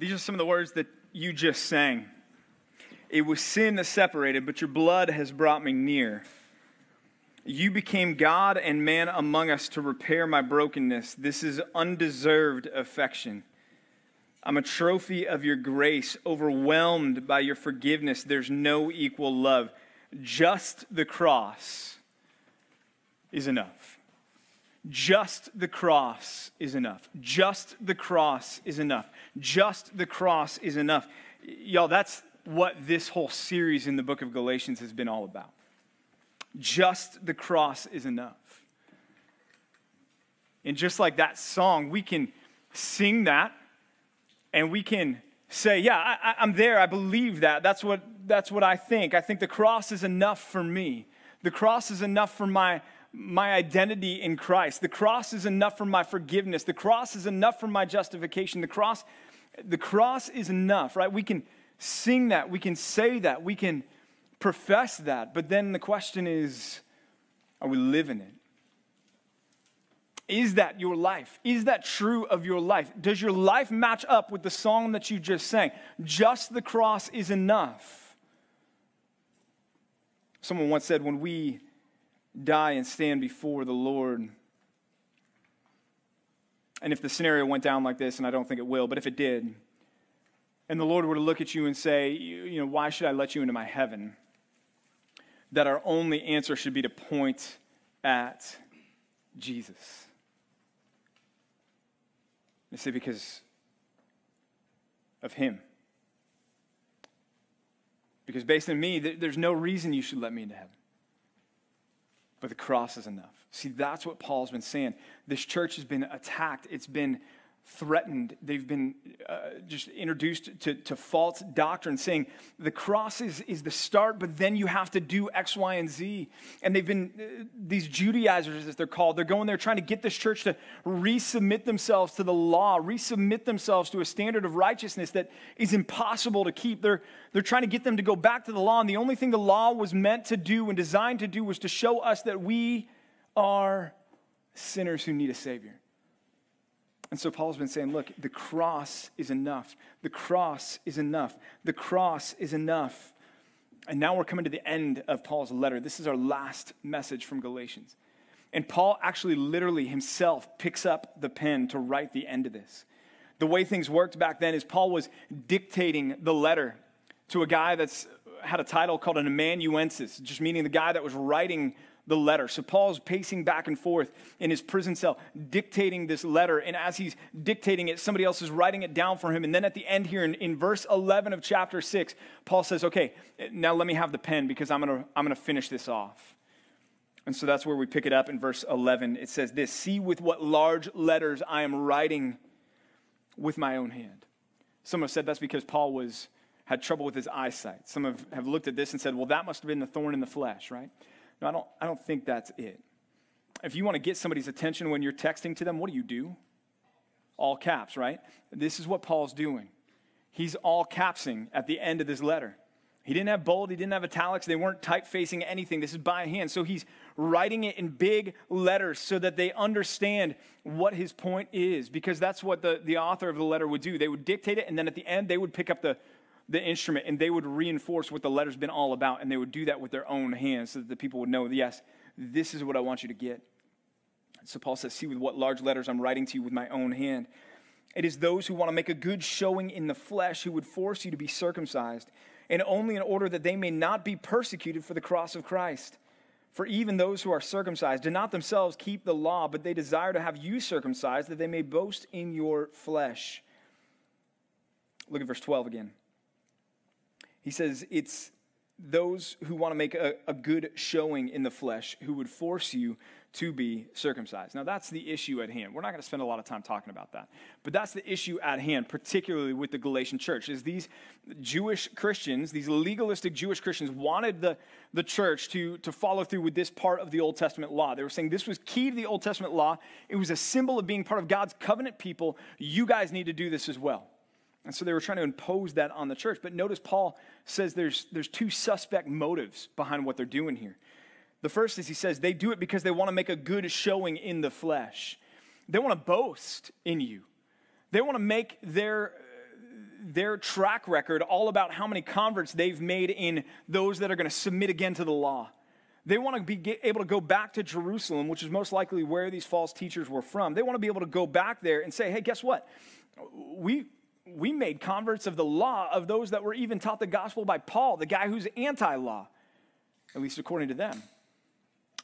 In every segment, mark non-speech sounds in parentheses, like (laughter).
These are some of the words that you just sang. It was sin that separated, but your blood has brought me near. You became God and man among us to repair my brokenness. This is undeserved affection. I'm a trophy of your grace, overwhelmed by your forgiveness. There's no equal love. Just the cross is enough. Just the cross is enough. Just the cross is enough. Just the cross is enough. Y'all, that's what this whole series in the book of Galatians has been all about. Just the cross is enough. And just like that song, we can sing that and we can say, Yeah, I, am there. I believe that. That's what, that's what I think. I think the cross is enough for me. The cross is enough for my, my identity in Christ. The cross is enough for my forgiveness. The cross is enough for my justification. The cross, the cross is enough, right? We can sing that. We can say that. We can profess that. But then the question is are we living it? Is that your life? Is that true of your life? Does your life match up with the song that you just sang? Just the cross is enough. Someone once said, when we die and stand before the Lord. And if the scenario went down like this, and I don't think it will, but if it did, and the Lord were to look at you and say, you know, why should I let you into my heaven? That our only answer should be to point at Jesus. They say, because of him. Because based on me, there's no reason you should let me into heaven but the cross is enough. See, that's what Paul's been saying. This church has been attacked, it's been threatened. They've been uh, just introduced to, to false doctrine, saying the cross is, is the start, but then you have to do X, Y, and Z. And they've been, uh, these Judaizers, as they're called, they're going there trying to get this church to resubmit themselves to the law, resubmit themselves to a standard of righteousness that is impossible to keep. They're, they're trying to get them to go back to the law. And the only thing the law was meant to do and designed to do was to show us that we are sinners who need a Savior. And so Paul's been saying, look, the cross is enough. The cross is enough. The cross is enough. And now we're coming to the end of Paul's letter. This is our last message from Galatians. And Paul actually literally himself picks up the pen to write the end of this. The way things worked back then is Paul was dictating the letter to a guy that's had a title called an amanuensis, just meaning the guy that was writing the letter. So Paul's pacing back and forth in his prison cell, dictating this letter. And as he's dictating it, somebody else is writing it down for him. And then at the end here in, in verse 11 of chapter 6, Paul says, Okay, now let me have the pen because I'm going to I'm going to finish this off. And so that's where we pick it up in verse 11. It says this See with what large letters I am writing with my own hand. Some have said that's because Paul was had trouble with his eyesight. Some have, have looked at this and said, well, that must have been the thorn in the flesh, right? No, I don't, I don't think that's it. If you want to get somebody's attention when you're texting to them, what do you do? All caps, right? This is what Paul's doing. He's all capsing at the end of this letter. He didn't have bold, he didn't have italics, they weren't typefacing anything. This is by hand. So he's writing it in big letters so that they understand what his point is, because that's what the, the author of the letter would do. They would dictate it, and then at the end, they would pick up the, the instrument and they would reinforce what the letter's been all about. And they would do that with their own hands so that the people would know, yes, this is what I want you to get. So Paul says, See with what large letters I'm writing to you with my own hand. It is those who want to make a good showing in the flesh who would force you to be circumcised, and only in order that they may not be persecuted for the cross of Christ. For even those who are circumcised do not themselves keep the law, but they desire to have you circumcised, that they may boast in your flesh. Look at verse 12 again. He says it's those who want to make a, a, good showing in the flesh who would force you to be circumcised. Now, that's the issue at hand. We're not going to spend a lot of time talking about that. But that's the issue at hand, particularly with the Galatian church, is these Jewish Christians, these legalistic Jewish Christians, wanted the, the church to, to follow through with this part of the Old Testament law. They were saying this was key to the Old Testament law. It was a symbol of being part of God's covenant people. You guys need to do this as well. And so they were trying to impose that on the church. But notice Paul says there's, there's two suspect motives behind what they're doing here. The first is he says they do it because they want to make a good showing in the flesh. They want to boast in you. They want to make their, their track record all about how many converts they've made in those that are going to submit again to the law. They want to be able to go back to Jerusalem, which is most likely where these false teachers were from. They want to be able to go back there and say, hey, guess what? We, we made converts of the law of those that were even taught the gospel by Paul, the guy who's anti law, at least according to them.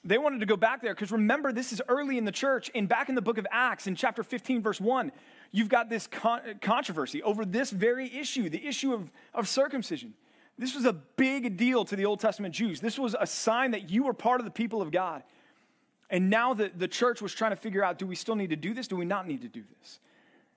They wanted to go back there because remember, this is early in the church. And back in the book of Acts, in chapter 15, verse 1, you've got this con- controversy over this very issue, the issue of, of circumcision. This was a big deal to the Old Testament Jews. This was a sign that you were part of the people of God. And now the, the church was trying to figure out do we still need to do this? Do we not need to do this?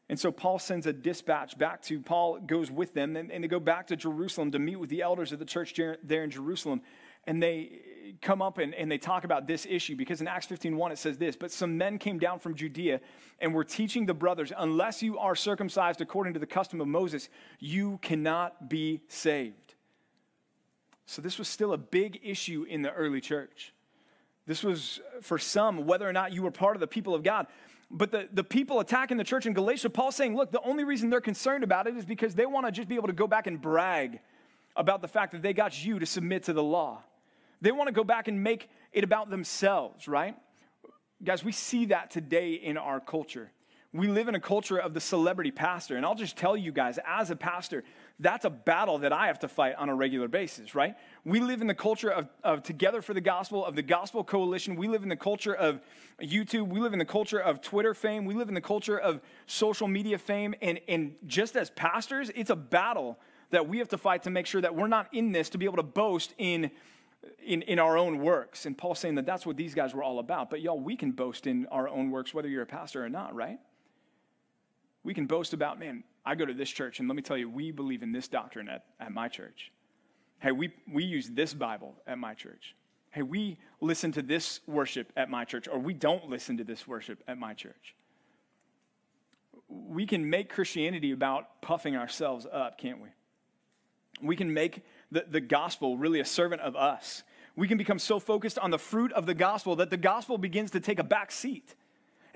And so Paul sends a dispatch back to, Paul goes with them, and, and they go back to Jerusalem to meet with the elders of the church there in Jerusalem. And they come up and, and they talk about this issue because in Acts 15:1 it says this, but some men came down from Judea and were teaching the brothers, unless you are circumcised according to the custom of Moses, you cannot be saved. So this was still a big issue in the early church. This was for some whether or not you were part of the people of God. But the, the people attacking the church in Galatia, Paul's saying, look, the only reason they're concerned about it is because they want to just be able to go back and brag about the fact that they got you to submit to the law. They want to go back and make it about themselves, right? Guys, we see that today in our culture. We live in a culture of the celebrity pastor. And I'll just tell you guys, as a pastor, that's a battle that I have to fight on a regular basis, right? We live in the culture of, of Together for the Gospel, of the Gospel Coalition. We live in the culture of YouTube. We live in the culture of Twitter fame. We live in the culture of social media fame. And, and just as pastors, it's a battle that we have to fight to make sure that we're not in this to be able to boast in in, in our own works. And Paul's saying that that's what these guys were all about. But y'all, we can boast in our own works, whether you're a pastor or not, right? We can boast about, man, I go to this church, and let me tell you, we believe in this doctrine at, at my church. Hey, we, we use this Bible at my church. Hey, we listen to this worship at my church, or we don't listen to this worship at my church. We can make Christianity about puffing ourselves up, can't we? We can make the, the gospel really a servant of us. We can become so focused on the fruit of the gospel that the gospel begins to take a back seat.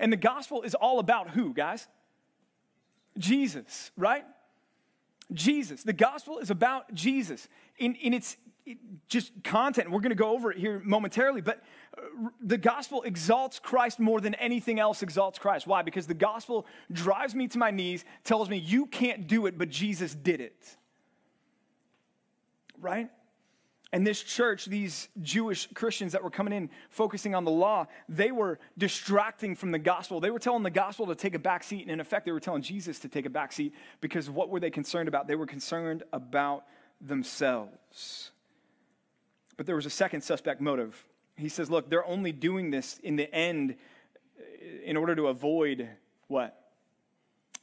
And the gospel is all about who, guys? Jesus, right? Jesus. The gospel is about Jesus in, in its just content. We're going to go over it here momentarily, but uh, the gospel exalts Christ more than anything else exalts Christ. Why? Because the gospel drives me to my knees, tells me you can't do it, but Jesus did it right? And this church, these Jewish Christians that were coming in focusing on the law, they were distracting from the gospel. They were telling the gospel to take a back seat. And in effect, they were telling Jesus to take a back seat because what were they concerned about? They were concerned about themselves. But there was a second suspect motive. He says, look, they're only doing this in the end in order to avoid what?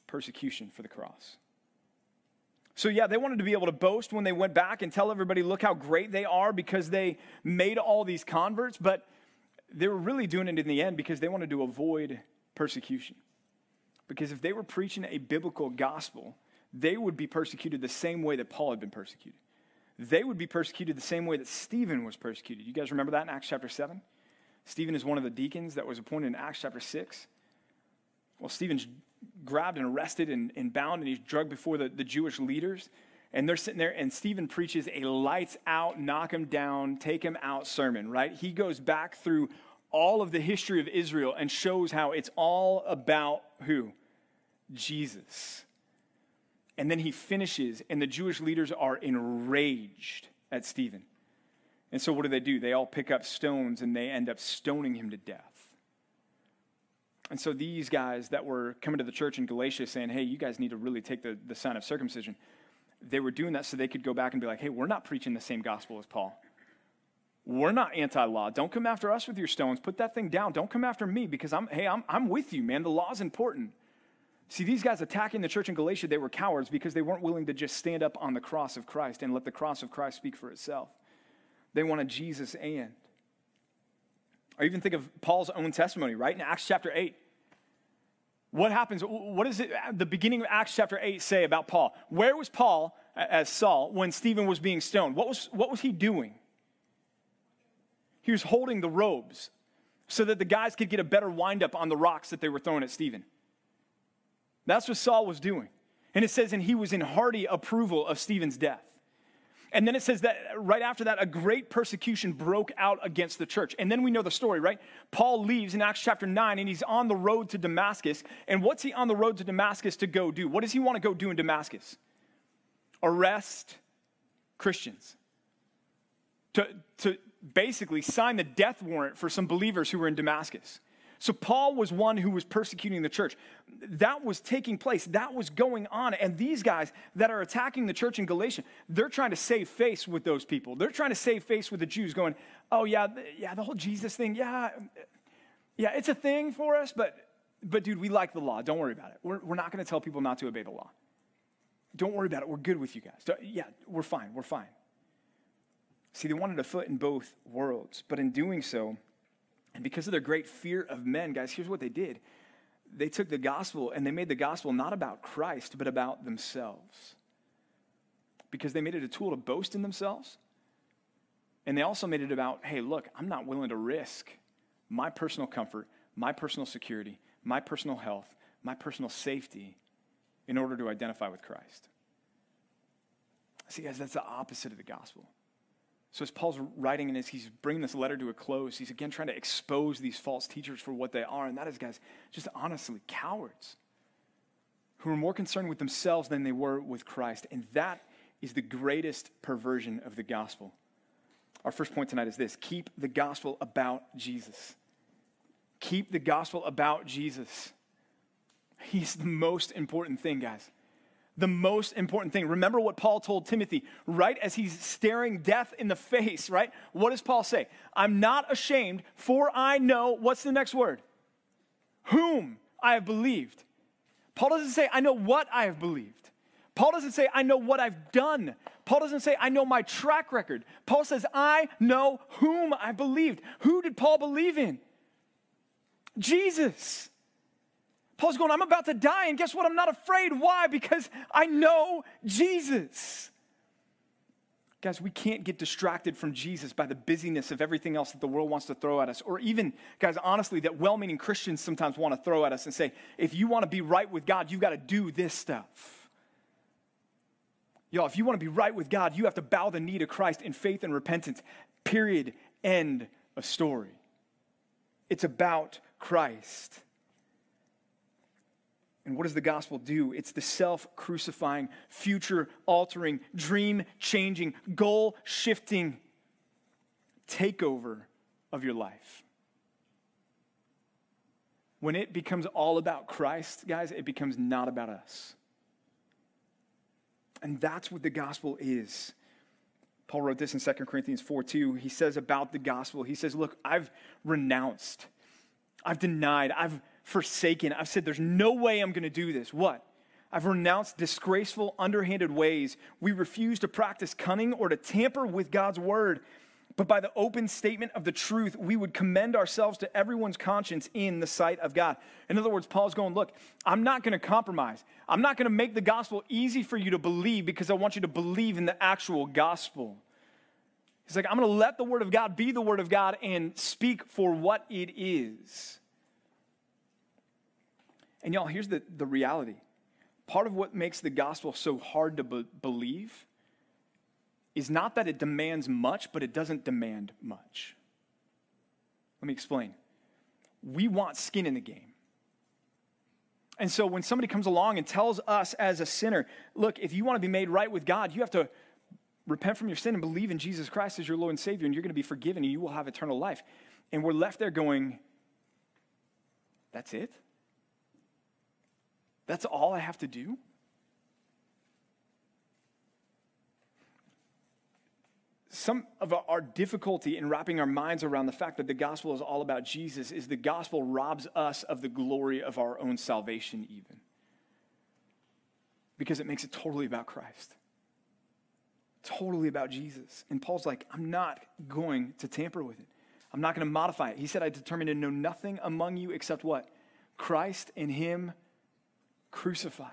Persecution for the cross. So, yeah, they wanted to be able to boast when they went back and tell everybody, look how great they are because they made all these converts, but they were really doing it in the end because they wanted to avoid persecution. Because if they were preaching a biblical gospel, they would be persecuted the same way that Paul had been persecuted. They would be persecuted the same way that Stephen was persecuted. You guys remember that in Acts chapter 7? Stephen is one of the deacons that was appointed in Acts chapter 6. Well, Stephen's grabbed and arrested and, and bound and he's drugged before the, the Jewish leaders. And they're sitting there, and Stephen preaches a lights out, knock him down, take him out sermon, right? He goes back through all of the history of Israel and shows how it's all about who? Jesus. And then he finishes, and the Jewish leaders are enraged at Stephen. And so what do they do? They all pick up stones and they end up stoning him to death. And so these guys that were coming to the church in Galatia saying, hey, you guys need to really take the, the sign of circumcision, they were doing that so they could go back and be like, hey, we're not preaching the same gospel as Paul. We're not anti law. Don't come after us with your stones. Put that thing down. Don't come after me because I'm, hey, I'm, I'm with you, man. The law's important. See, these guys attacking the church in Galatia, they were cowards because they weren't willing to just stand up on the cross of Christ and let the cross of Christ speak for itself. They wanted Jesus and. Or even think of Paul's own testimony, right? In Acts chapter 8. What happens? What does it, the beginning of Acts chapter 8 say about Paul? Where was Paul as Saul when Stephen was being stoned? What was, what was he doing? He was holding the robes so that the guys could get a better windup on the rocks that they were throwing at Stephen. That's what Saul was doing. And it says, and he was in hearty approval of Stephen's death. And then it says that right after that, a great persecution broke out against the church. And then we know the story, right? Paul leaves in Acts chapter 9 and he's on the road to Damascus. And what's he on the road to Damascus to go do? What does he want to go do in Damascus? Arrest Christians. To, to basically sign the death warrant for some believers who were in Damascus. So Paul was one who was persecuting the church. That was taking place, that was going on. And these guys that are attacking the church in Galatia, they're trying to save face with those people. They're trying to save face with the Jews, going, oh, yeah, yeah, the whole Jesus thing, yeah, yeah, it's a thing for us, but, but dude, we like the law. Don't worry about it. We're, we're not going to tell people not to obey the law. Don't worry about it. We're good with you guys. Yeah, we're fine. We're fine. See, they wanted a foot in both worlds, but in doing so, and because of their great fear of men, guys, here's what they did they took the gospel and they made the gospel not about Christ, but about themselves. Because they made it a tool to boast in themselves. And they also made it about, hey, look, I'm not willing to risk my personal comfort, my personal security, my personal health, my personal safety in order to identify with Christ. See, guys, that's the opposite of the gospel. So, as Paul's writing and as he's bringing this letter to a close, he's again trying to expose these false teachers for what they are. And that is, guys, just honestly, cowards who are more concerned with themselves than they were with Christ. And that is the greatest perversion of the gospel. Our first point tonight is this keep the gospel about Jesus. Keep the gospel about Jesus. He's the most important thing, guys the most important thing. Remember what Paul told Timothy right as he's staring death in the face, right? What does Paul say? I'm not ashamed, for I know, what's the next word? Whom I have believed. Paul doesn't say, I know what I have believed. Paul doesn't say, I know what I've done. Paul doesn't say, I know my track record. Paul says, I know whom I believed. Who did Paul believe in? Jesus. Paul's going, I'm about to die, and guess what? I'm not afraid. Why? Because I know Jesus. Guys, we can't get distracted from Jesus by the busyness of everything else that the world wants to throw at us, or even, guys, honestly, that well meaning Christians sometimes want to throw at us and say, if you want to be right with God, you've got to do this stuff. Y'all, if you want to be right with God, you have to bow the knee to Christ in faith and repentance. Period. End of story. It's about Christ. And what does the gospel do? It's the self crucifying, future altering, dream changing, goal shifting takeover of your life. When it becomes all about Christ, guys, it becomes not about us. And that's what the gospel is. Paul wrote this in 2 Corinthians 4 2. He says about the gospel, he says, Look, I've renounced, I've denied, I've forsaken. I've said, there's no way I'm going to do this. What? I've renounced disgraceful, underhanded ways. We refuse to practice cunning or to tamper with God's word. But by the open statement of the truth, we would commend ourselves to everyone's conscience in the sight of God. In other words, Paul's going, Look, I'm not going to compromise. I'm not going to make the gospel easy for you to believe because I want you to believe in the actual gospel. He's like, I'm going to let the word of God be the word of God and speak for what it is. And y'all, here's the, the reality part of what makes the gospel so hard to be- believe is not that it demands much, but it doesn't demand much. Let me explain. We want skin in the game. And so when somebody comes along and tells us as a sinner, look, if you want to be made right with God, you have to repent from your sin and believe in Jesus Christ as your Lord and Savior, and you're going to be forgiven and you will have eternal life. And we're left there going, that's it? That's all I have to do? Some of our difficulty in wrapping our minds around the fact that the gospel is all about Jesus is the gospel robs us of the glory of our own salvation, even. Because it makes it totally about Christ, totally about Jesus. And Paul's like, I'm not going to tamper with it, I'm not going to modify it. He said, I determined to know nothing among you except what? Christ and Him crucified.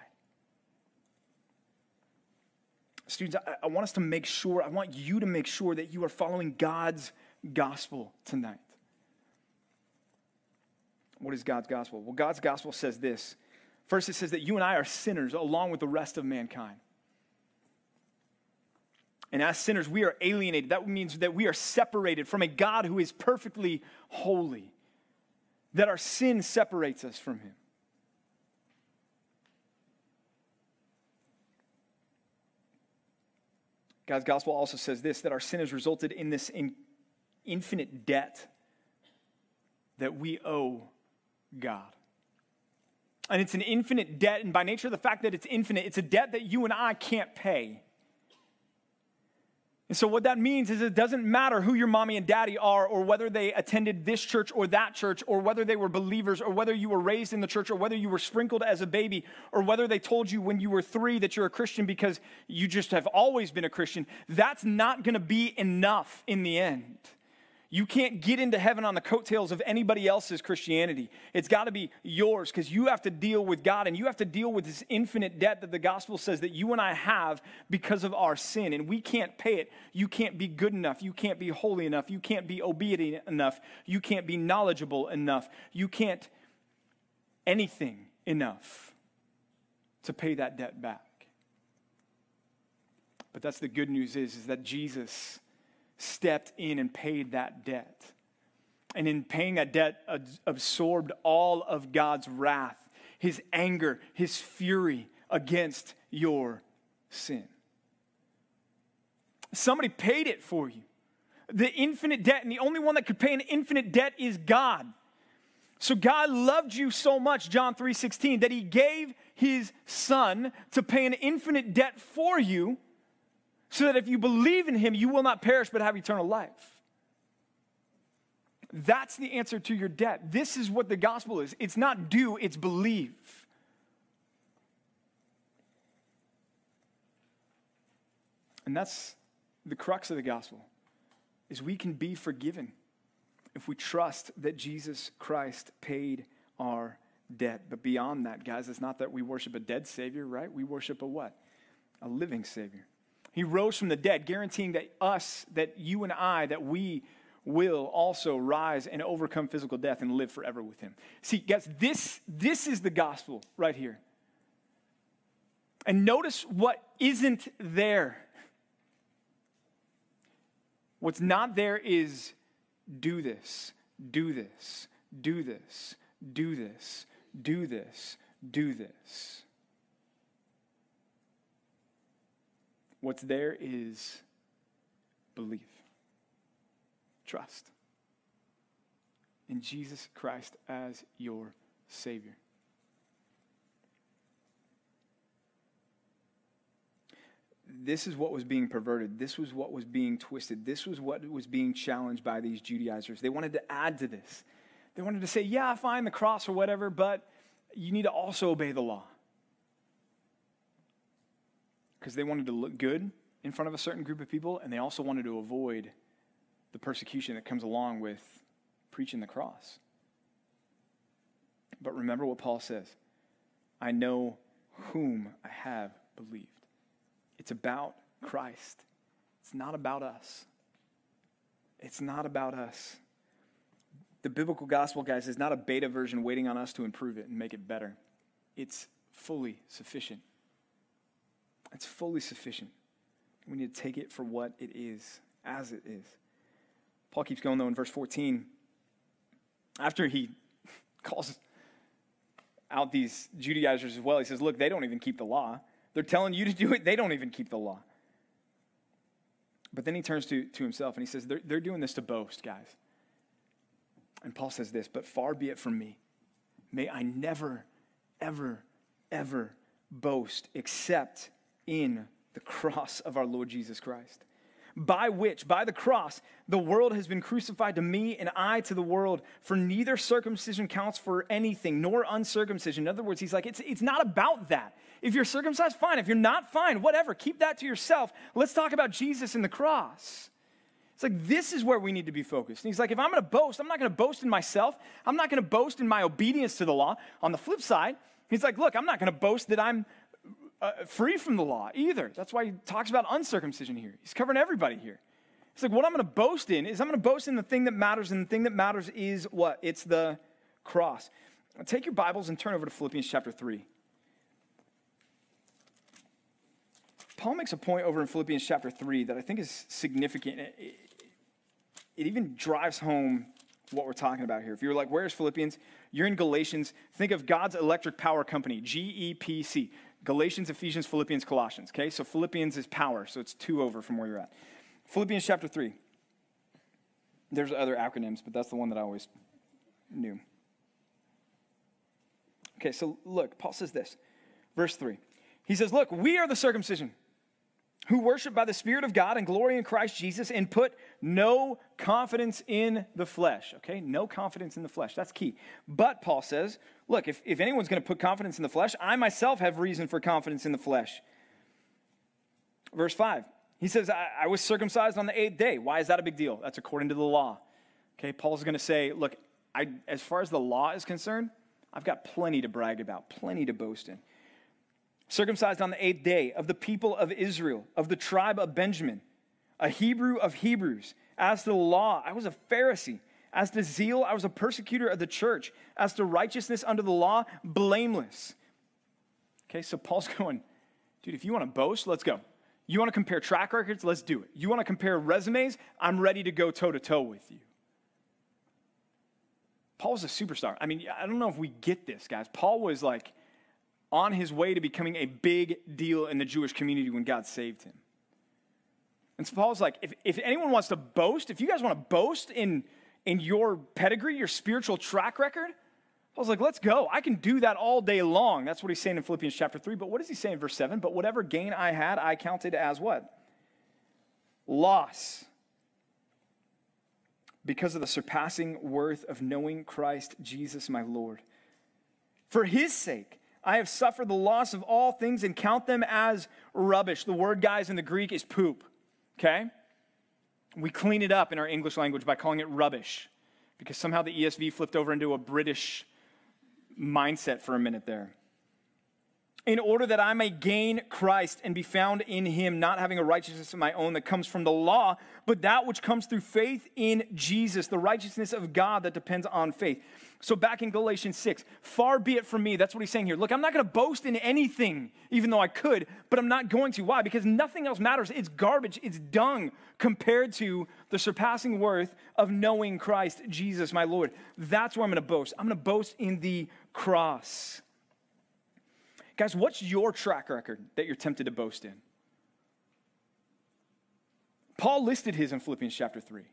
Students, I, I, want us to make sure, I want you to make sure that you are following God's gospel tonight. What is God's gospel? Well, God's gospel says this First, it says that you and I are sinners along with the rest of mankind. And as sinners, we are alienated. That means that we are separated from a God who is perfectly holy, that our sin separates us from him. God's gospel also says this that our sin has resulted in this in infinite debt that we owe God. And it's an infinite debt, and by nature the fact that it's infinite, it's a debt that you and I can't pay. And so, what that means is it doesn't matter who your mommy and daddy are, or whether they attended this church or that church, or whether they were believers, or whether you were raised in the church, or whether you were sprinkled as a baby, or whether they told you when you were three that you're a Christian because you just have always been a Christian. That's not going to be enough in the end. You can't get into heaven on the coattails of anybody else's Christianity. It's got to be yours because you have to deal with God and you have to deal with this infinite debt that the gospel says that you and I have because of our sin. And we can't pay it. You can't be good enough. You can't be holy enough. You can't be obedient enough. You can't be knowledgeable enough. You can't anything enough to pay that debt back. But that's the good news is, is that Jesus stepped in and paid that debt. And in paying that debt, absorbed all of God's wrath, his anger, his fury against your sin. Somebody paid it for you. The infinite debt, and the only one that could pay an infinite debt is God. So God loved you so much, John 3:16, that he gave his son to pay an infinite debt for you so that if you believe in him, you will not perish but have eternal life. That's the answer to your debt. This is what the gospel is it's not do, it's believe. And that's the crux of the gospel is we can be forgiven if we trust that Jesus Christ paid our debt. But beyond that, guys, it's not that we worship a dead savior, right? We worship a what? A living savior. He rose from the dead, guaranteeing that us, that you and I, that we will also rise and overcome physical death and live forever with him. See, guys, this, this is the gospel right here. And notice what isn't there. What's not there is do this, do this, do this, do this, do this, do this. What's there is belief, trust in Jesus Christ as your Savior. This is what was being perverted. This was what was being twisted. This was what was being challenged by these Judaizers. They wanted to add to this. They wanted to say, yeah, fine, the cross or whatever, but you need to also obey the law because they wanted to look good in front of a certain group of people, and they also wanted to avoid the persecution that comes along with preaching the cross. But remember what Paul says I know whom I have believed. It's about Christ, it's not about us. It's not about us. The biblical gospel, guys, is not a beta version waiting on us to improve it and make it better. It's fully sufficient. It's fully sufficient. We need to take it for what it is, as it is. Paul keeps going, though, in verse 14. After he (laughs) calls out these Judaizers as well, he says, Look, they don't even keep the law. They're telling you to do it, they don't even keep the law. But then he turns to, to himself and he says, they're, they're doing this to boast, guys. And Paul says this, but far be it from me. May I never, ever, ever boast except in the cross of our Lord Jesus Christ. By which, by the cross, the world has been crucified to me and I to the world. For neither circumcision counts for anything, nor uncircumcision. In other words, he's like, it's, it's not about that. If you're circumcised, fine. If you're not, fine. Whatever. Keep that to yourself. Let's talk about Jesus and the cross. It's like, this is where we need to be focused. And he's like, if I'm going to boast, I'm not going to boast in myself. I'm not going to boast in my obedience to the law. On the flip side, he's like, look, I'm not going to boast that I'm uh, free from the law either. That's why he talks about uncircumcision here. He's covering everybody here. It's like what I'm going to boast in is I'm going to boast in the thing that matters, and the thing that matters is what? It's the cross. Now take your Bibles and turn over to Philippians chapter 3. Paul makes a point over in Philippians chapter 3 that I think is significant. It, it, it even drives home what we're talking about here. If you're like, where's Philippians? You're in Galatians. Think of God's electric power company, GEPC. Galatians, Ephesians, Philippians, Colossians. Okay, so Philippians is power, so it's two over from where you're at. Philippians chapter 3. There's other acronyms, but that's the one that I always knew. Okay, so look, Paul says this, verse 3. He says, Look, we are the circumcision who worship by the Spirit of God and glory in Christ Jesus and put no confidence in the flesh. Okay, no confidence in the flesh. That's key. But Paul says, look, if, if anyone's going to put confidence in the flesh, I myself have reason for confidence in the flesh. Verse 5, he says, I, I was circumcised on the eighth day. Why is that a big deal? That's according to the law. Okay, Paul's going to say, look, I, as far as the law is concerned, I've got plenty to brag about, plenty to boast in circumcised on the eighth day, of the people of Israel, of the tribe of Benjamin, a Hebrew of Hebrews. As to the law, I was a Pharisee. As to zeal, I was a persecutor of the church. As to righteousness under the law, blameless. Okay, so Paul's (laughs) going, dude, if you want to boast, let's go. You want to compare track records? Let's do it. You want to compare resumes? I'm ready to go toe to toe with you. Paul was a superstar. I mean, I don't know if we get this, guys. Paul was like on his way to becoming a big deal in the Jewish community when God saved him. And so Paul's like, if, if anyone wants to boast, if you guys want to boast in, in your pedigree, your spiritual track record, Paul's like, let's go. I can do that all day long. That's what he's saying in Philippians chapter 3. But what does he say in verse 7? But whatever gain I had, I counted as what? Loss. Because of the surpassing worth of knowing Christ Jesus my Lord. For his sake, I have suffered the loss of all things and count them as rubbish. The word, guys, in the Greek is poop, okay? We clean it up in our English language by calling it rubbish because somehow the ESV flipped over into a British mindset for a minute there in order that I may gain Christ and be found in him, not having a righteousness of my own that comes from the law, but that which comes through faith in Jesus, the righteousness of God that depends on faith. So, back in Galatians 6, far be it from me. That's what he's saying here. Look, I'm not going to boast in anything, even though I could, but I'm not going to. Why? Because nothing else matters. It's garbage, it's dung compared to the surpassing worth of knowing Christ Jesus, my Lord. That's where I'm going to boast. I'm going to boast in the cross. Guys, what's your track record that you're tempted to boast in? Paul listed his in Philippians chapter 3.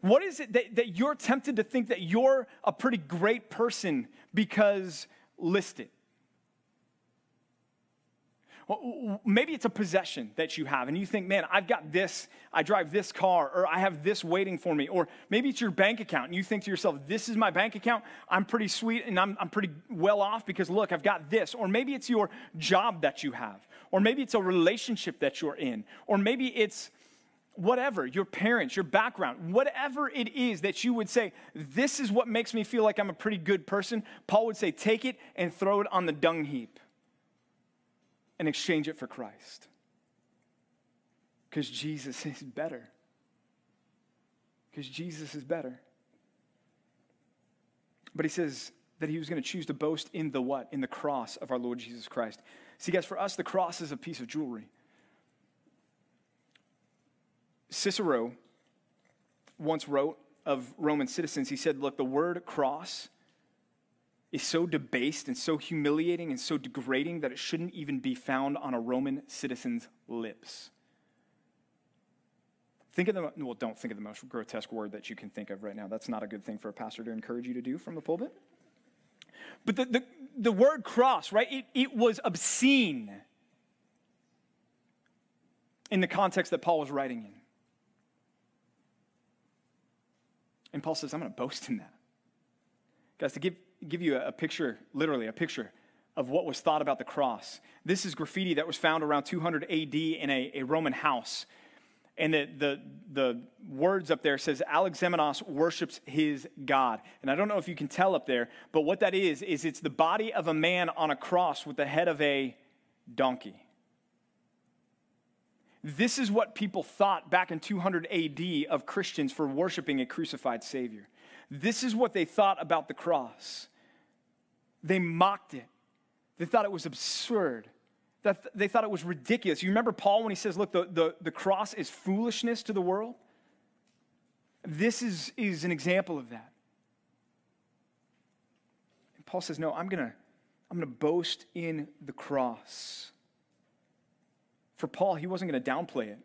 What is it that, that you're tempted to think that you're a pretty great person because listed? maybe it's a possession that you have, and you think, man, I've got this, I drive this car, or I have this waiting for me. Or maybe it's your bank account, and you think to yourself, this is my bank account, I'm pretty sweet, and I'm, I'm pretty well off because look, I've got this. Or maybe it's your job that you have, or maybe it's a relationship that you're in, or maybe it's whatever, your parents, your background, whatever it is that you would say, this is what makes me feel like I'm a pretty good person, Paul would say, take it and throw it on the dung heap and exchange it for Christ. Because Jesus (laughs) is better. Because Jesus is better. But he says that he was going to choose to boast in the what? In the cross of our Lord Jesus Christ. See, guys, for us, the cross is a piece of jewelry. Cicero once wrote of Roman citizens, he said, Look, the word cross is so debased and so humiliating and so degrading that it shouldn't even be found on a Roman citizen's lips. Think of the, well, don't think of the most grotesque word that you can think of right now. That's not a good thing for a pastor to encourage you to do from the pulpit. But the, the, the word cross, right, it, it was obscene in the context that Paul was writing in. And Paul says, I'm going to boast in that. Guys, to give give you a, picture, literally a picture of what was thought about the cross. This is graffiti that was found around 200 AD in a, a Roman house. And the, the, the words up there says Alexamenos worships his God. And I don't know if you can tell up there, but what that is, is it's the body of a man on a cross with the head of a donkey. This is what people thought back in 200 AD of Christians for worshiping a crucified Savior. This is what they thought about the cross. They mocked it. They thought it was absurd. that they thought it was ridiculous. You remember Paul when he says, Look, the, the, the cross is foolishness to the world? This is, is an example of that. And Paul says, No, I'm going to I'm going to boast in the cross. For Paul, he wasn't going to downplay it.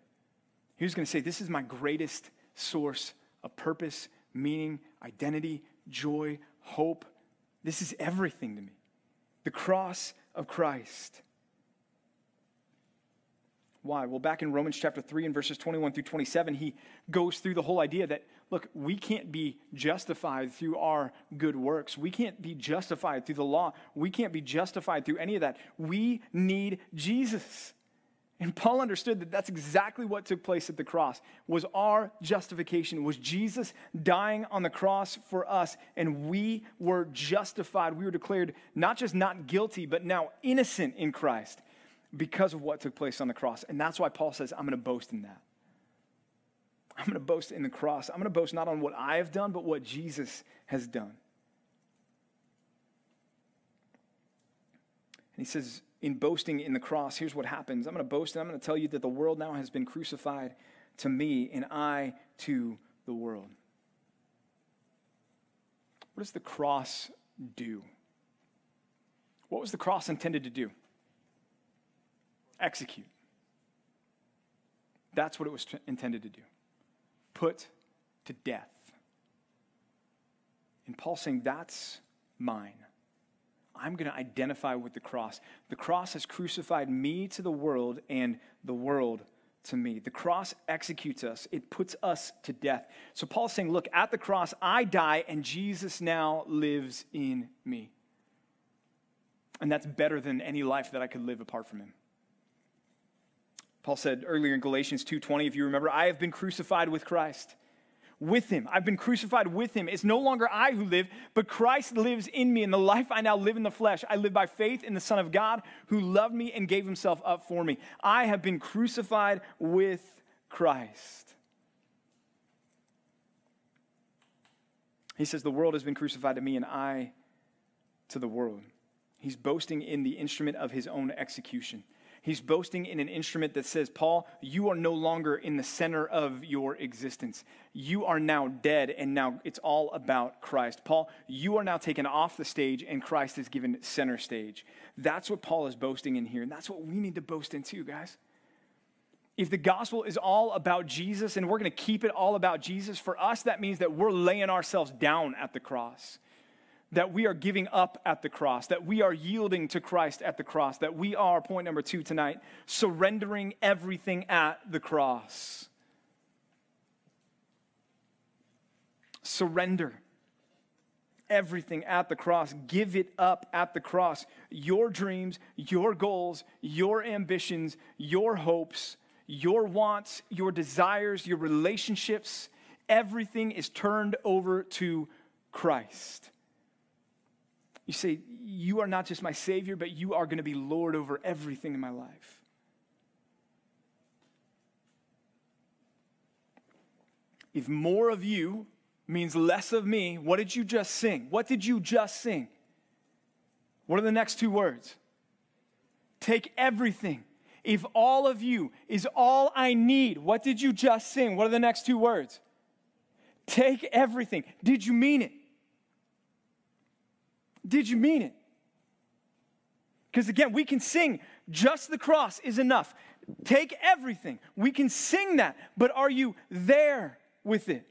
He was going to say, This is my greatest source of purpose, meaning, identity, joy, hope. This is everything to me. The cross of Christ. Why? Well, back in Romans chapter 3 and verses 21 through 27, he goes through the whole idea that, look, we can't be justified through our good works. We can't be justified through the law. We can't be justified through any of that. We need Jesus. And Paul understood that that's exactly what took place at the cross. Was our justification was Jesus dying on the cross for us and we were justified. We were declared not just not guilty but now innocent in Christ because of what took place on the cross. And that's why Paul says, I'm going to boast in that. I'm going to boast in the cross. I'm going to boast not on what I have done, but what Jesus has done. And he says, in boasting in the cross, here's what happens. I'm going to boast and I'm going to tell you that the world now has been crucified to me and I to the world. What does the cross do? What was the cross intended to do? execute. That's what it was t- intended to do put to death. And Paul's saying, That's mine. I'm going to identify with the cross. The cross has crucified me to the world and the world to me. The cross executes us, it puts us to death. So Paul's saying, Look, at the cross, I die and Jesus now lives in me. And that's better than any life that I could live apart from him. Paul said earlier in Galatians 2:20 if you remember I have been crucified with Christ with him. I've been crucified with him. It's no longer I who live but Christ lives in me. And the life I now live in the flesh I live by faith in the son of God who loved me and gave himself up for me. I have been crucified with Christ. He says the world has been crucified to me and I to the world. He's boasting in the instrument of his own execution He's boasting in an instrument that says, Paul, you are no longer in the center of your existence. You are now dead, and now it's all about Christ. Paul, you are now taken off the stage, and Christ is given center stage. That's what Paul is boasting in here, and that's what we need to boast in too, guys. If the gospel is all about Jesus and we're going to keep it all about Jesus, for us, that means that we're laying ourselves down at the cross that we are giving up at the cross, that we are yielding to Christ at the cross, that we are, point number two tonight, surrendering everything at the cross. Surrender everything at the cross. Give it up at the cross. Your dreams, your goals, your ambitions, your hopes, your wants, your desires, your relationships, everything is turned over to Christ. You say, You are not just my Savior, but you are going to be Lord over everything in my life. If more of you means less of me, what did you just sing? What did you just sing? What are the next two words? Take everything. If all of you is all I need, what did you just sing? What are the next two words? Take everything. Did you mean it? Did you mean it? Because again, we can sing, just the cross is enough. Take everything. We can sing that, but are you there with it?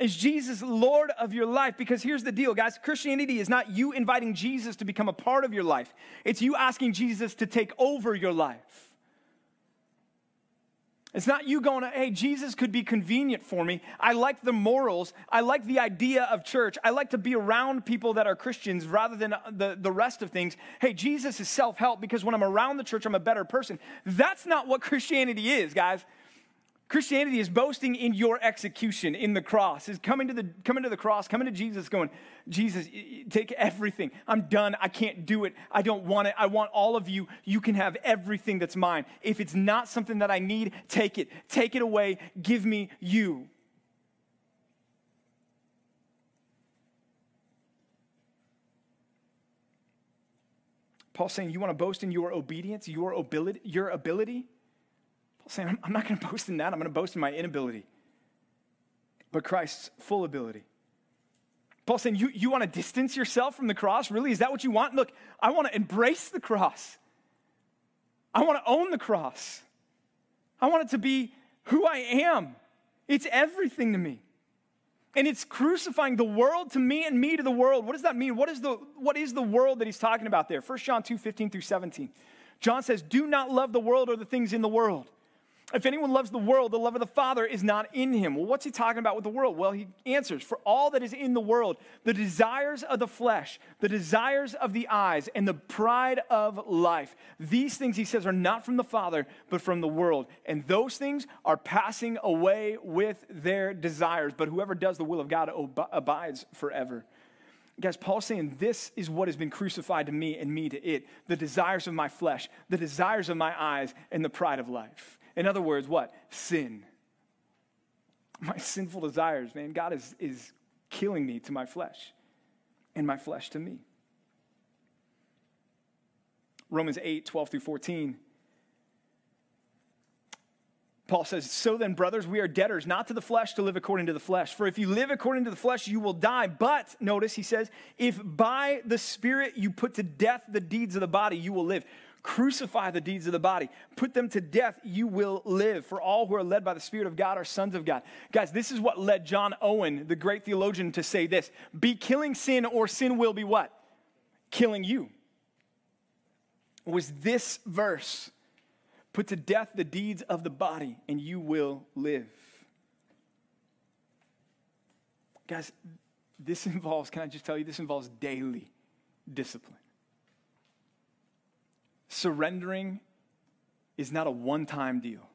Is Jesus Lord of your life? Because here's the deal, guys Christianity is not you inviting Jesus to become a part of your life, it's you asking Jesus to take over your life. It's not you going, hey, Jesus could be convenient for me. I like the morals. I like the idea of church. I like to be around people that are Christians rather than the, the rest of things. Hey, Jesus is self help because when I'm around the church, I'm a better person. That's not what (laughs) Christianity is, guys. Christianity is boasting in your execution in the cross, is coming to the coming to the cross, coming to Jesus, going, Jesus, take everything. I'm done. I can't do it. I don't want it. I want all of you. You can have everything that's mine. If it's not something that I need, take it. Take it away. Give me you. Paul's saying, You want to boast in your obedience, your ability? Your ability? Paul's saying, I'm, not going (laughs) to boast in that. I'm going to boast in my inability. But Christ's full ability. Paul's saying, you, you want to distance yourself from the cross? Really? Is that what you want? Look, I want to embrace the cross. I want to own the cross. I want it to be who I am. It's everything to me. And it's crucifying the world to me and me to the world. What does that mean? What is the, what is the world that he's talking about there? 1 John 2 15 through 17. John says, Do not love the world or the things in the world. If anyone loves the world, the love of the Father is not in him. Well, what's he talking about with the world? Well, he answers For all that is in the world, the desires of the flesh, the desires of the eyes, and the pride of life, these things, he says, are not from the Father, but from the world. And those things are passing away with their desires. But whoever does the will of God abides forever. Guys, Paul's saying this is what has been crucified to me and me to it the desires of my flesh, the desires of my eyes, and the pride of life. In other words, what? Sin. My sinful desires, man. God is, is killing me to my flesh and my flesh to me. Romans 8, 12 through 14. Paul says, So then, brothers, we are debtors, not to the flesh, to live according to the flesh. For if you live according to the flesh, you will die. But, notice, he says, if by the Spirit you put to death the deeds of the body, you will live. Crucify the deeds of the body. Put them to death, you will live. For all who are led by the Spirit of God are sons of God. Guys, this is what led John Owen, the great theologian, to say this Be killing sin, or sin will be what? Killing you. Was this verse Put to death the deeds of the body, and you will live. Guys, this involves, can I just tell you, this involves daily discipline. Surrendering is not a one time deal.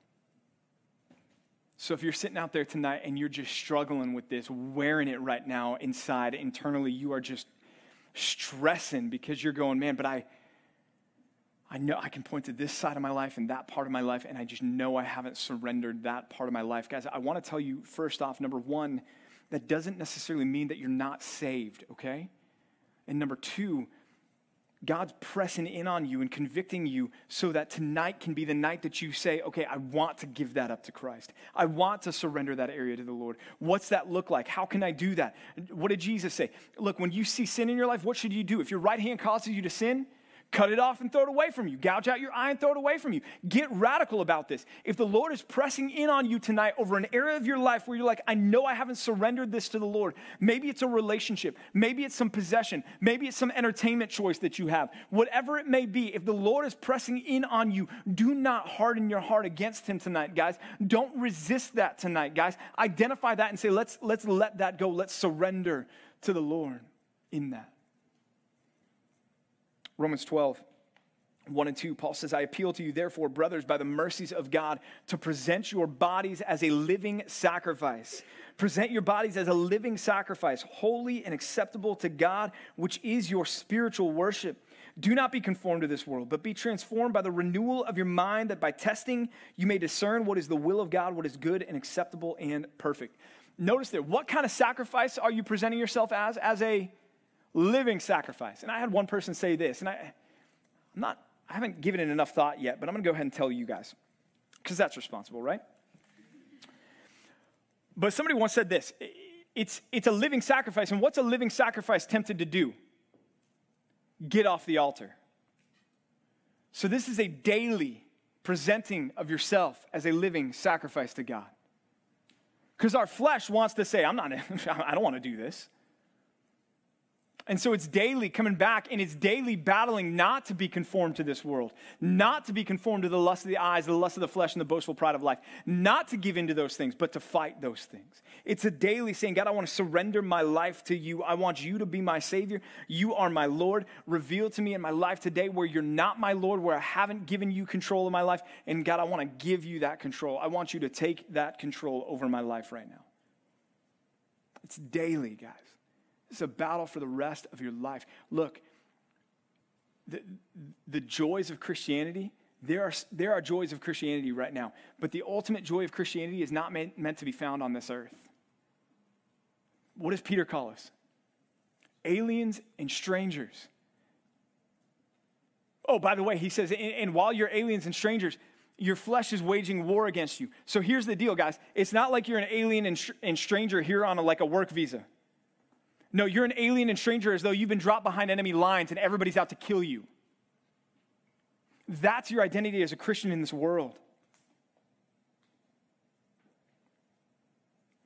So if you're sitting out there tonight and you're just struggling with this, wearing it right now inside, internally, you are just stressing because you're going, man, but I, I know I can point to this side of my life and that part of my life, and I just know I haven't surrendered that part of my life. Guys, I want to tell you first off, number one, that doesn't necessarily mean that you're not saved, okay? And number two, God's pressing in on you and convicting you so that tonight can be the night that you say, okay, I want to give that up to Christ. I want to surrender that area to the Lord. What's that look like? How can I do that? What did Jesus say? Look, when you see sin in your life, what should you do? If your right hand causes you to sin, Cut it off and throw it away from you. Gouge out your eye and throw it away from you. Get radical about this. If the Lord is pressing in on you tonight over an area of your life where you're like, I know I haven't surrendered this to the Lord, maybe it's a relationship, maybe it's some possession, maybe it's some entertainment choice that you have, whatever it may be, if the Lord is pressing in on you, do not harden your heart against Him tonight, guys. Don't resist that tonight, guys. Identify that and say, let's, let's let that go. Let's surrender to the Lord in that. Romans 12, 1 and 2, Paul says, I appeal to you, therefore, brothers, by the mercies of God, to present your bodies as a living sacrifice. Present your bodies as a living sacrifice, holy and acceptable to God, which is your spiritual worship. Do not be conformed to this world, but be transformed by the renewal of your mind, that by testing you may discern what is the will of God, what is good and acceptable and perfect. Notice there, what kind of sacrifice are you presenting yourself as? As a living sacrifice. And I had one person say this, and I, I'm not, I haven't given it enough thought yet, but I'm going to go ahead and tell you guys, because that's responsible, right? But somebody once said this it's, it's a living sacrifice. And what's a living sacrifice tempted to do? Get off the altar. So this is a daily presenting of yourself as a living sacrifice to God. Because our flesh wants to say, I'm not, (laughs) I don't want to do this. And so it's daily coming back and it's daily battling not to be conformed to this world, not to be conformed to the lust of the eyes, the lust of the flesh, and the boastful pride of life, not to give into those things, but to fight those things. It's a daily saying, God, I want to surrender my life to you. I want you to be my Savior. You are my Lord. Reveal to me in my life today where you're not my Lord, where I haven't given you control of my life. And God, I want to give you that control. I want you to take that control over my life right now. It's daily, guys. It's a battle for the rest of your life. Look, the, the joys of Christianity, there are, there are joys of Christianity right now, but the ultimate joy of Christianity is not meant, meant to be found on this earth. What does Peter call us? Aliens and strangers. Oh, by the way, he says, and, and while you're aliens and strangers, your flesh is waging war against you. So here's the deal, guys. It's not like you're an alien and, sh- and stranger here on a, like a work visa. No, you're an alien and stranger as though you've been dropped behind enemy lines and everybody's out to kill you. That's your identity as a Christian in this world.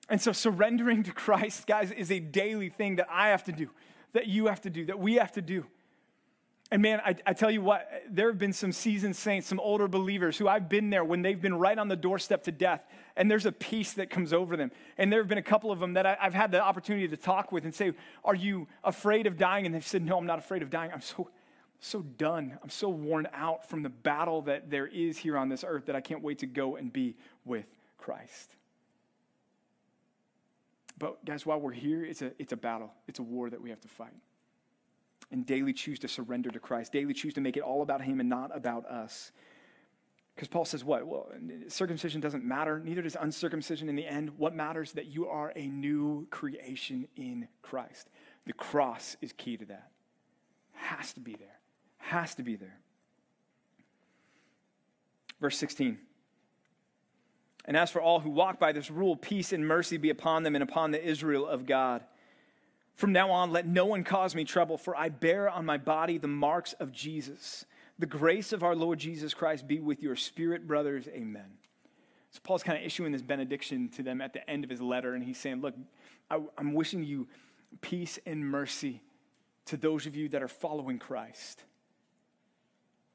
And so surrendering to Christ, guys, is a daily thing that I have to do, that you have to do, that we have to do. And man, I, I, tell you what, there have been some seasoned saints, some older believers who I've been there when they've been right on the doorstep to death, and there's a peace that comes over them. And there have been a couple of them that I, have had the opportunity to talk with and say, Are you afraid of dying? And they've said, No, I'm not afraid of dying. I'm so, so done. I'm so worn out from the battle that there is here on this earth that I can't wait to go and be with Christ. But guys, while we're here, it's a, it's a battle, it's a war that we have to fight and daily choose to surrender to Christ, daily choose to make it all about Him and not about us. Because Paul says, what? Well, circumcision doesn't matter, neither does uncircumcision in the end. What matters is that you are a new creation in Christ. The cross is key to that. Has to be there. Has to be there. Verse 16. And as for all who walk by this rule, peace and mercy be upon them and upon the Israel of God. From now on, let no one cause me trouble, for I bear on my body the marks of Jesus. The grace of our Lord Jesus Christ be with your spirit, brothers. Amen. So, Paul's kind of issuing this benediction to them at the end of his letter, and he's saying, Look, I, am wishing you peace and mercy to those of you that are following Christ.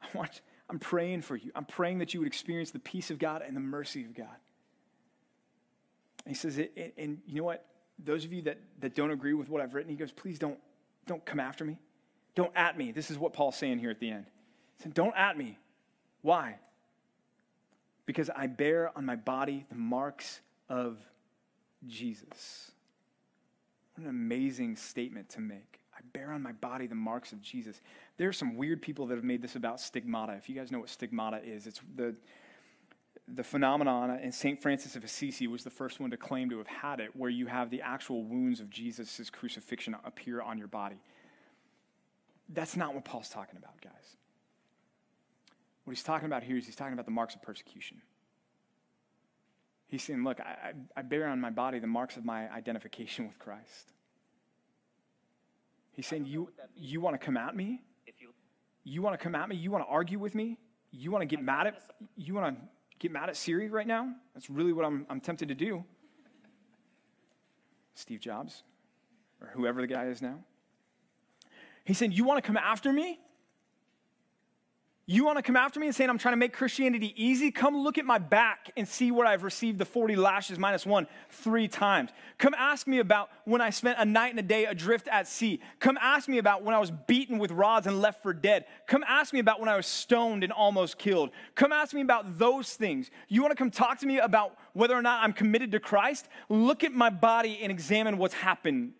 I want, I'm praying for you. I'm praying that you would experience the peace of God and the mercy of God. And he says, and you know what? Those of you that, that don't agree with what I've written, he goes, please don't, don't come after me. Don't at me. This is what Paul's saying here at the end. He said, don't at me. Why? Because I bear on my body the marks of Jesus. What an amazing statement to make. I bear on my body the marks of Jesus. There are some weird people that have made this about stigmata. If you guys know what stigmata is, it's the the phenomenon, and St. Francis of Assisi was the first one to claim to have had it, where you have the actual wounds of Jesus' crucifixion appear on your body. That's not what Paul's talking about, guys. What he's talking about here is he's talking about the marks of persecution. He's saying, Look, I, I bear on my body the marks of my identification with Christ. He's saying, You, you want to come at me? You want to come at me? You want to argue with me? You want to get mad at you want to get mad at Siri right now? That's really what I'm, I'm tempted to do. Steve Jobs, or whoever the guy is now. He said, You want to come after me? You want to come after me and saying I'm trying to make Christianity easy? Come look at my back and see what I've received the 40 lashes minus one three times. Come ask me about when I spent a night and a day adrift at sea. Come ask me about when I was beaten with rods and left for dead. Come ask me about when I was stoned and almost killed. Come ask me about those things. You want to come talk to me about whether or not I'm committed to Christ? Look at my body and examine what's happened.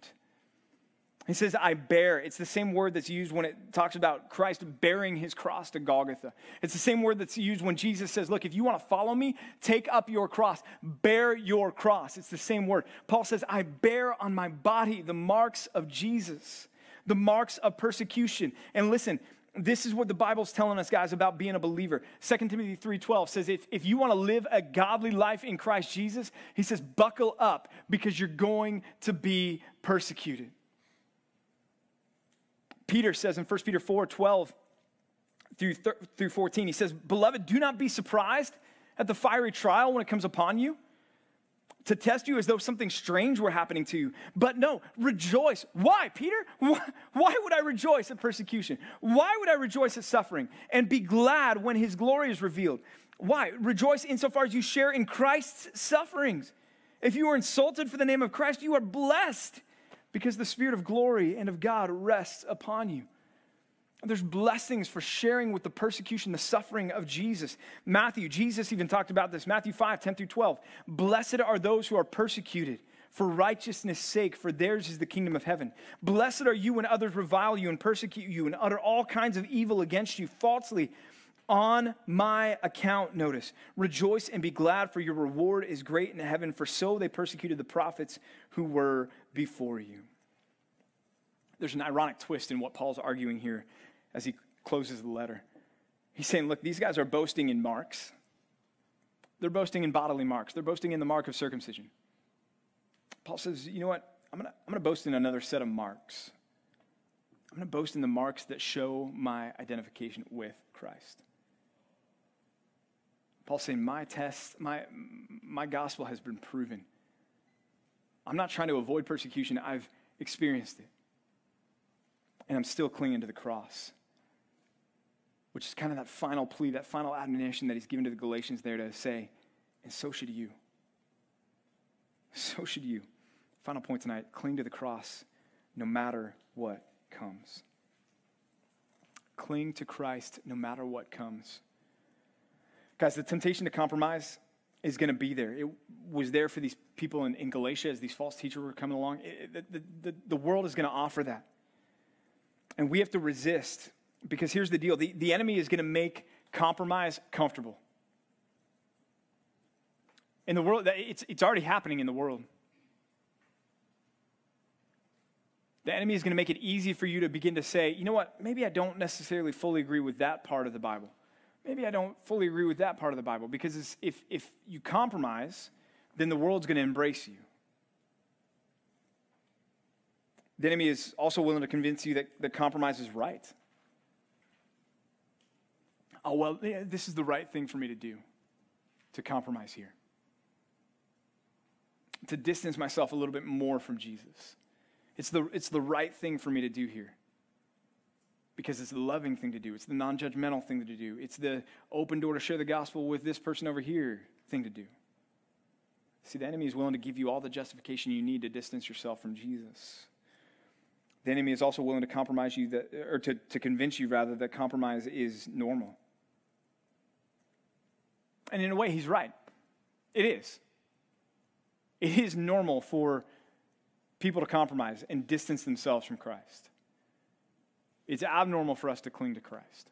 He says, I bear. It's the same word that's used when it talks about Christ bearing his cross to Golgotha. It's the same word that's used when Jesus says, Look, if you want to follow me, take up your cross, bear your cross. It's the same word. Paul says, I bear on my body the marks of Jesus, the marks of persecution. And listen, this is what the Bible's telling us, guys, about being a believer. 2 Timothy 3.12 says, if, if you want to live a godly life in Christ Jesus, he says, buckle up because you're going to be persecuted. Peter says in 1 Peter 4 12 through, through 14, he says, Beloved, do not be surprised at the fiery trial when it comes upon you to test you as though something strange were happening to you. But no, rejoice. Why, Peter? Why would I rejoice at persecution? Why would I rejoice at suffering? And be glad when his glory is revealed. Why? Rejoice insofar as you share in Christ's sufferings. If you are insulted for the name of Christ, you are blessed because the Spirit of glory and of God rests upon you. There's blessings for sharing with the persecution, the suffering of Jesus. Matthew, Jesus even talked about this. Matthew 5, 10 through 12. Blessed are those who are persecuted for righteousness' sake, for theirs is the kingdom of heaven. Blessed are you when others revile you and persecute you and utter all kinds of evil against you falsely on my account. Notice, rejoice and be glad, for your reward is great in heaven, for so they persecuted the prophets who were before you. There's an ironic twist in what Paul's arguing here as he closes the letter. He's saying, look, these guys are boasting in marks. They're boasting in bodily marks. They're boasting in the mark of circumcision. Paul says, you know what? I'm going to I'm going to boast in another set of marks. I'm going to boast in the marks that show my identification with Christ. Paul's saying, My test, my, my gospel has been proven. I'm not trying to avoid persecution, I've experienced it. And I'm still clinging to the cross, which is kind of that final plea, that final admonition that he's given to the Galatians there to say, and so should you. So should you. Final point tonight cling to the cross no matter what comes. Cling to Christ no matter what comes. Guys, the temptation to compromise is going to be there. It was there for these people in, in Galatia as these false teachers were coming along. It, the, the, the world is going to offer that. And we have to resist because here's the deal the, the enemy is going to make compromise comfortable. In the world, it's, it's already happening in the world. The enemy is going to make it easy for you to begin to say, you know what, maybe I don't necessarily fully agree with that part of the Bible maybe I don't fully agree with that part of the Bible because if, if you compromise, then the world's going to embrace you. The enemy is also willing to convince you that, that compromise is right. Oh, well, yeah, this is the right thing for me to do, to compromise here. To distance myself a little bit more from Jesus. It's the, it's the right thing for me to do here because it's the loving thing to do. It's the non judgmental thing to do. It's the open door to share the gospel with this person over here thing to do. See, the enemy is willing to give you all the justification you need to distance yourself from Jesus. The enemy is also willing to compromise you that, or to, to convince you rather that compromise is normal. And in a way, he's right. It is. It is normal for people to compromise and distance themselves from Christ. It's abnormal for us to cling to Christ.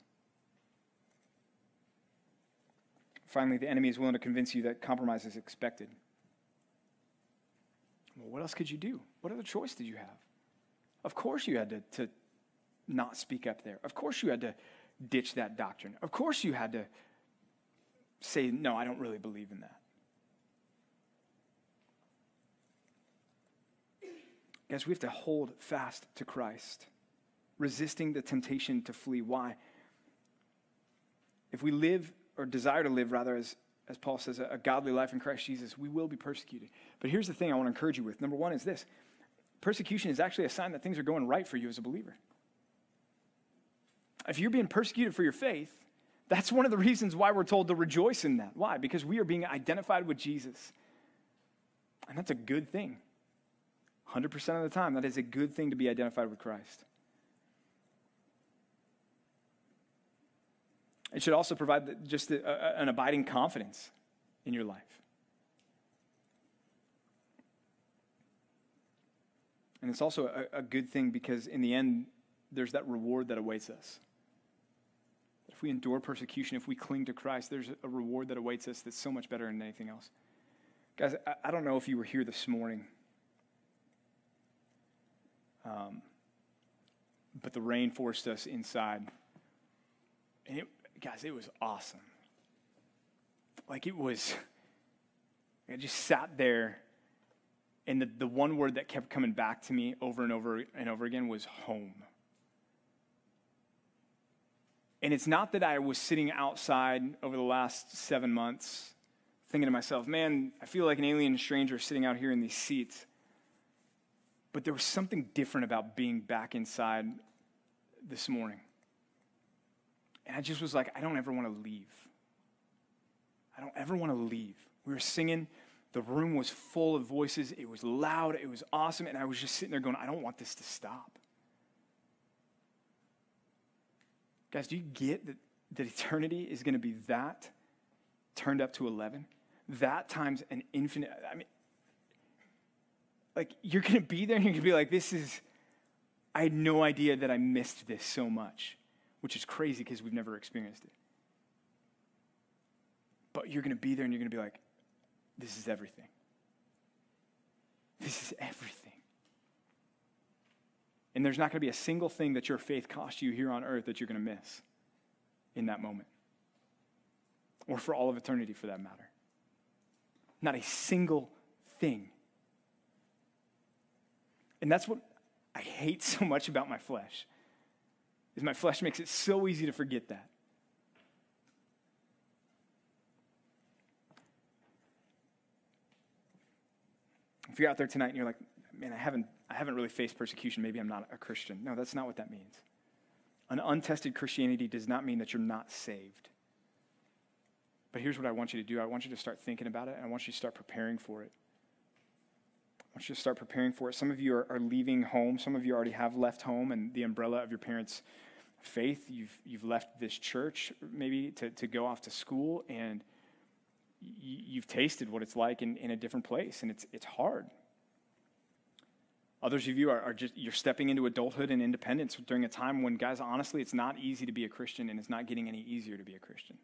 Finally, the enemy is willing to convince you that compromise is expected. Well, what else could you do? What other choice did you have? Of course, you had to, to not speak up there. Of course, you had to ditch that doctrine. Of course, you had to say, no, I don't really believe in that. Guys, we have to hold fast to Christ resisting the temptation to flee. Why? If we live, or desire to live, rather, as, as Paul says, a, a godly life in Christ Jesus, we will be persecuted. But here's the thing I want to encourage you with. Number one is this persecution is actually a sign that things are going right for you as a believer. If you're being persecuted for your faith, that's one of the reasons why we're told to rejoice in that. Why? Because we are being identified with Jesus. And that's a good thing. 100% of the time, that is a good thing to be identified with Christ. It should also provide just a, an abiding confidence in your life. And it's also a, a, good thing because in the end, there's that reward that awaits us. If we endure persecution, if we cling to Christ, there's a reward that awaits us that's so much better than anything else. Guys, I, I don't know if you were here this morning, um, but the rain forced us inside. And it, guys, it was awesome. Like it was, I just sat there, and the, the one word that kept coming back to me over and over and over again was home. And it's not that I was sitting outside over the last seven months thinking to myself, man, I feel like an alien stranger sitting out here in these seats. But there was something different about being back inside this morning. And I just was like, I don't ever want to leave. I don't ever want to leave. We were singing. The room was full of voices. It was loud. It was awesome. And I was just sitting there going, I don't want this to stop. Guys, do you get that, that eternity is going to be that turned up to 11? That times an infinite. I mean, like, you're going to be there and you're going to be like, this is, I had no idea that I missed this so much which is crazy because we've never experienced it. But you're going to be there and you're going to be like, this is everything. This is everything. And there's not going to be a single thing that your faith cost you here on earth that you're going to miss. in that moment, or for all of eternity for that matter. Not a single thing. And that's what I hate (laughs) so much about my flesh. Is my flesh makes it so easy to forget that. If you're out there tonight and you're like, man, I haven't, I haven't really faced persecution, maybe I'm not a Christian. No, that's not what that means. An untested Christianity does not mean that you're not saved. But here's what I want you to do I want you to start thinking about it, and I want you to start preparing for it. I want you to start preparing for it. Some of you are, are leaving home, some of you already have left home and the umbrella of your parents' faith. You've, you've left this church maybe to, to go off to school, and you've tasted what it's like in, in a different place, and it's, it's hard. Others of you are, are, just, you're stepping into adulthood and independence during a time when, guys, honestly, it's not easy to be a Christian, and it's not getting any easier to be a Christian.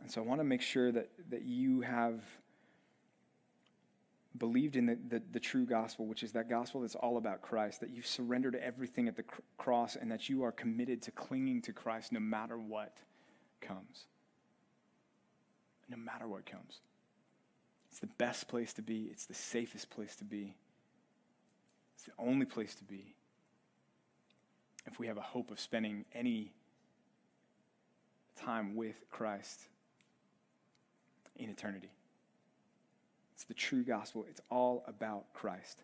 And so I want to make sure that, that you have believed in the, the, the, true gospel, which is that gospel that's all about Christ, that you've surrendered everything at the cr- cross, and that you are committed to clinging to Christ no matter what comes no matter what comes. It's the best place to be, it's the safest place to be, it's the only place to be if we have a hope of spending any time with Christ in eternity. It's the true gospel, it's all about Christ.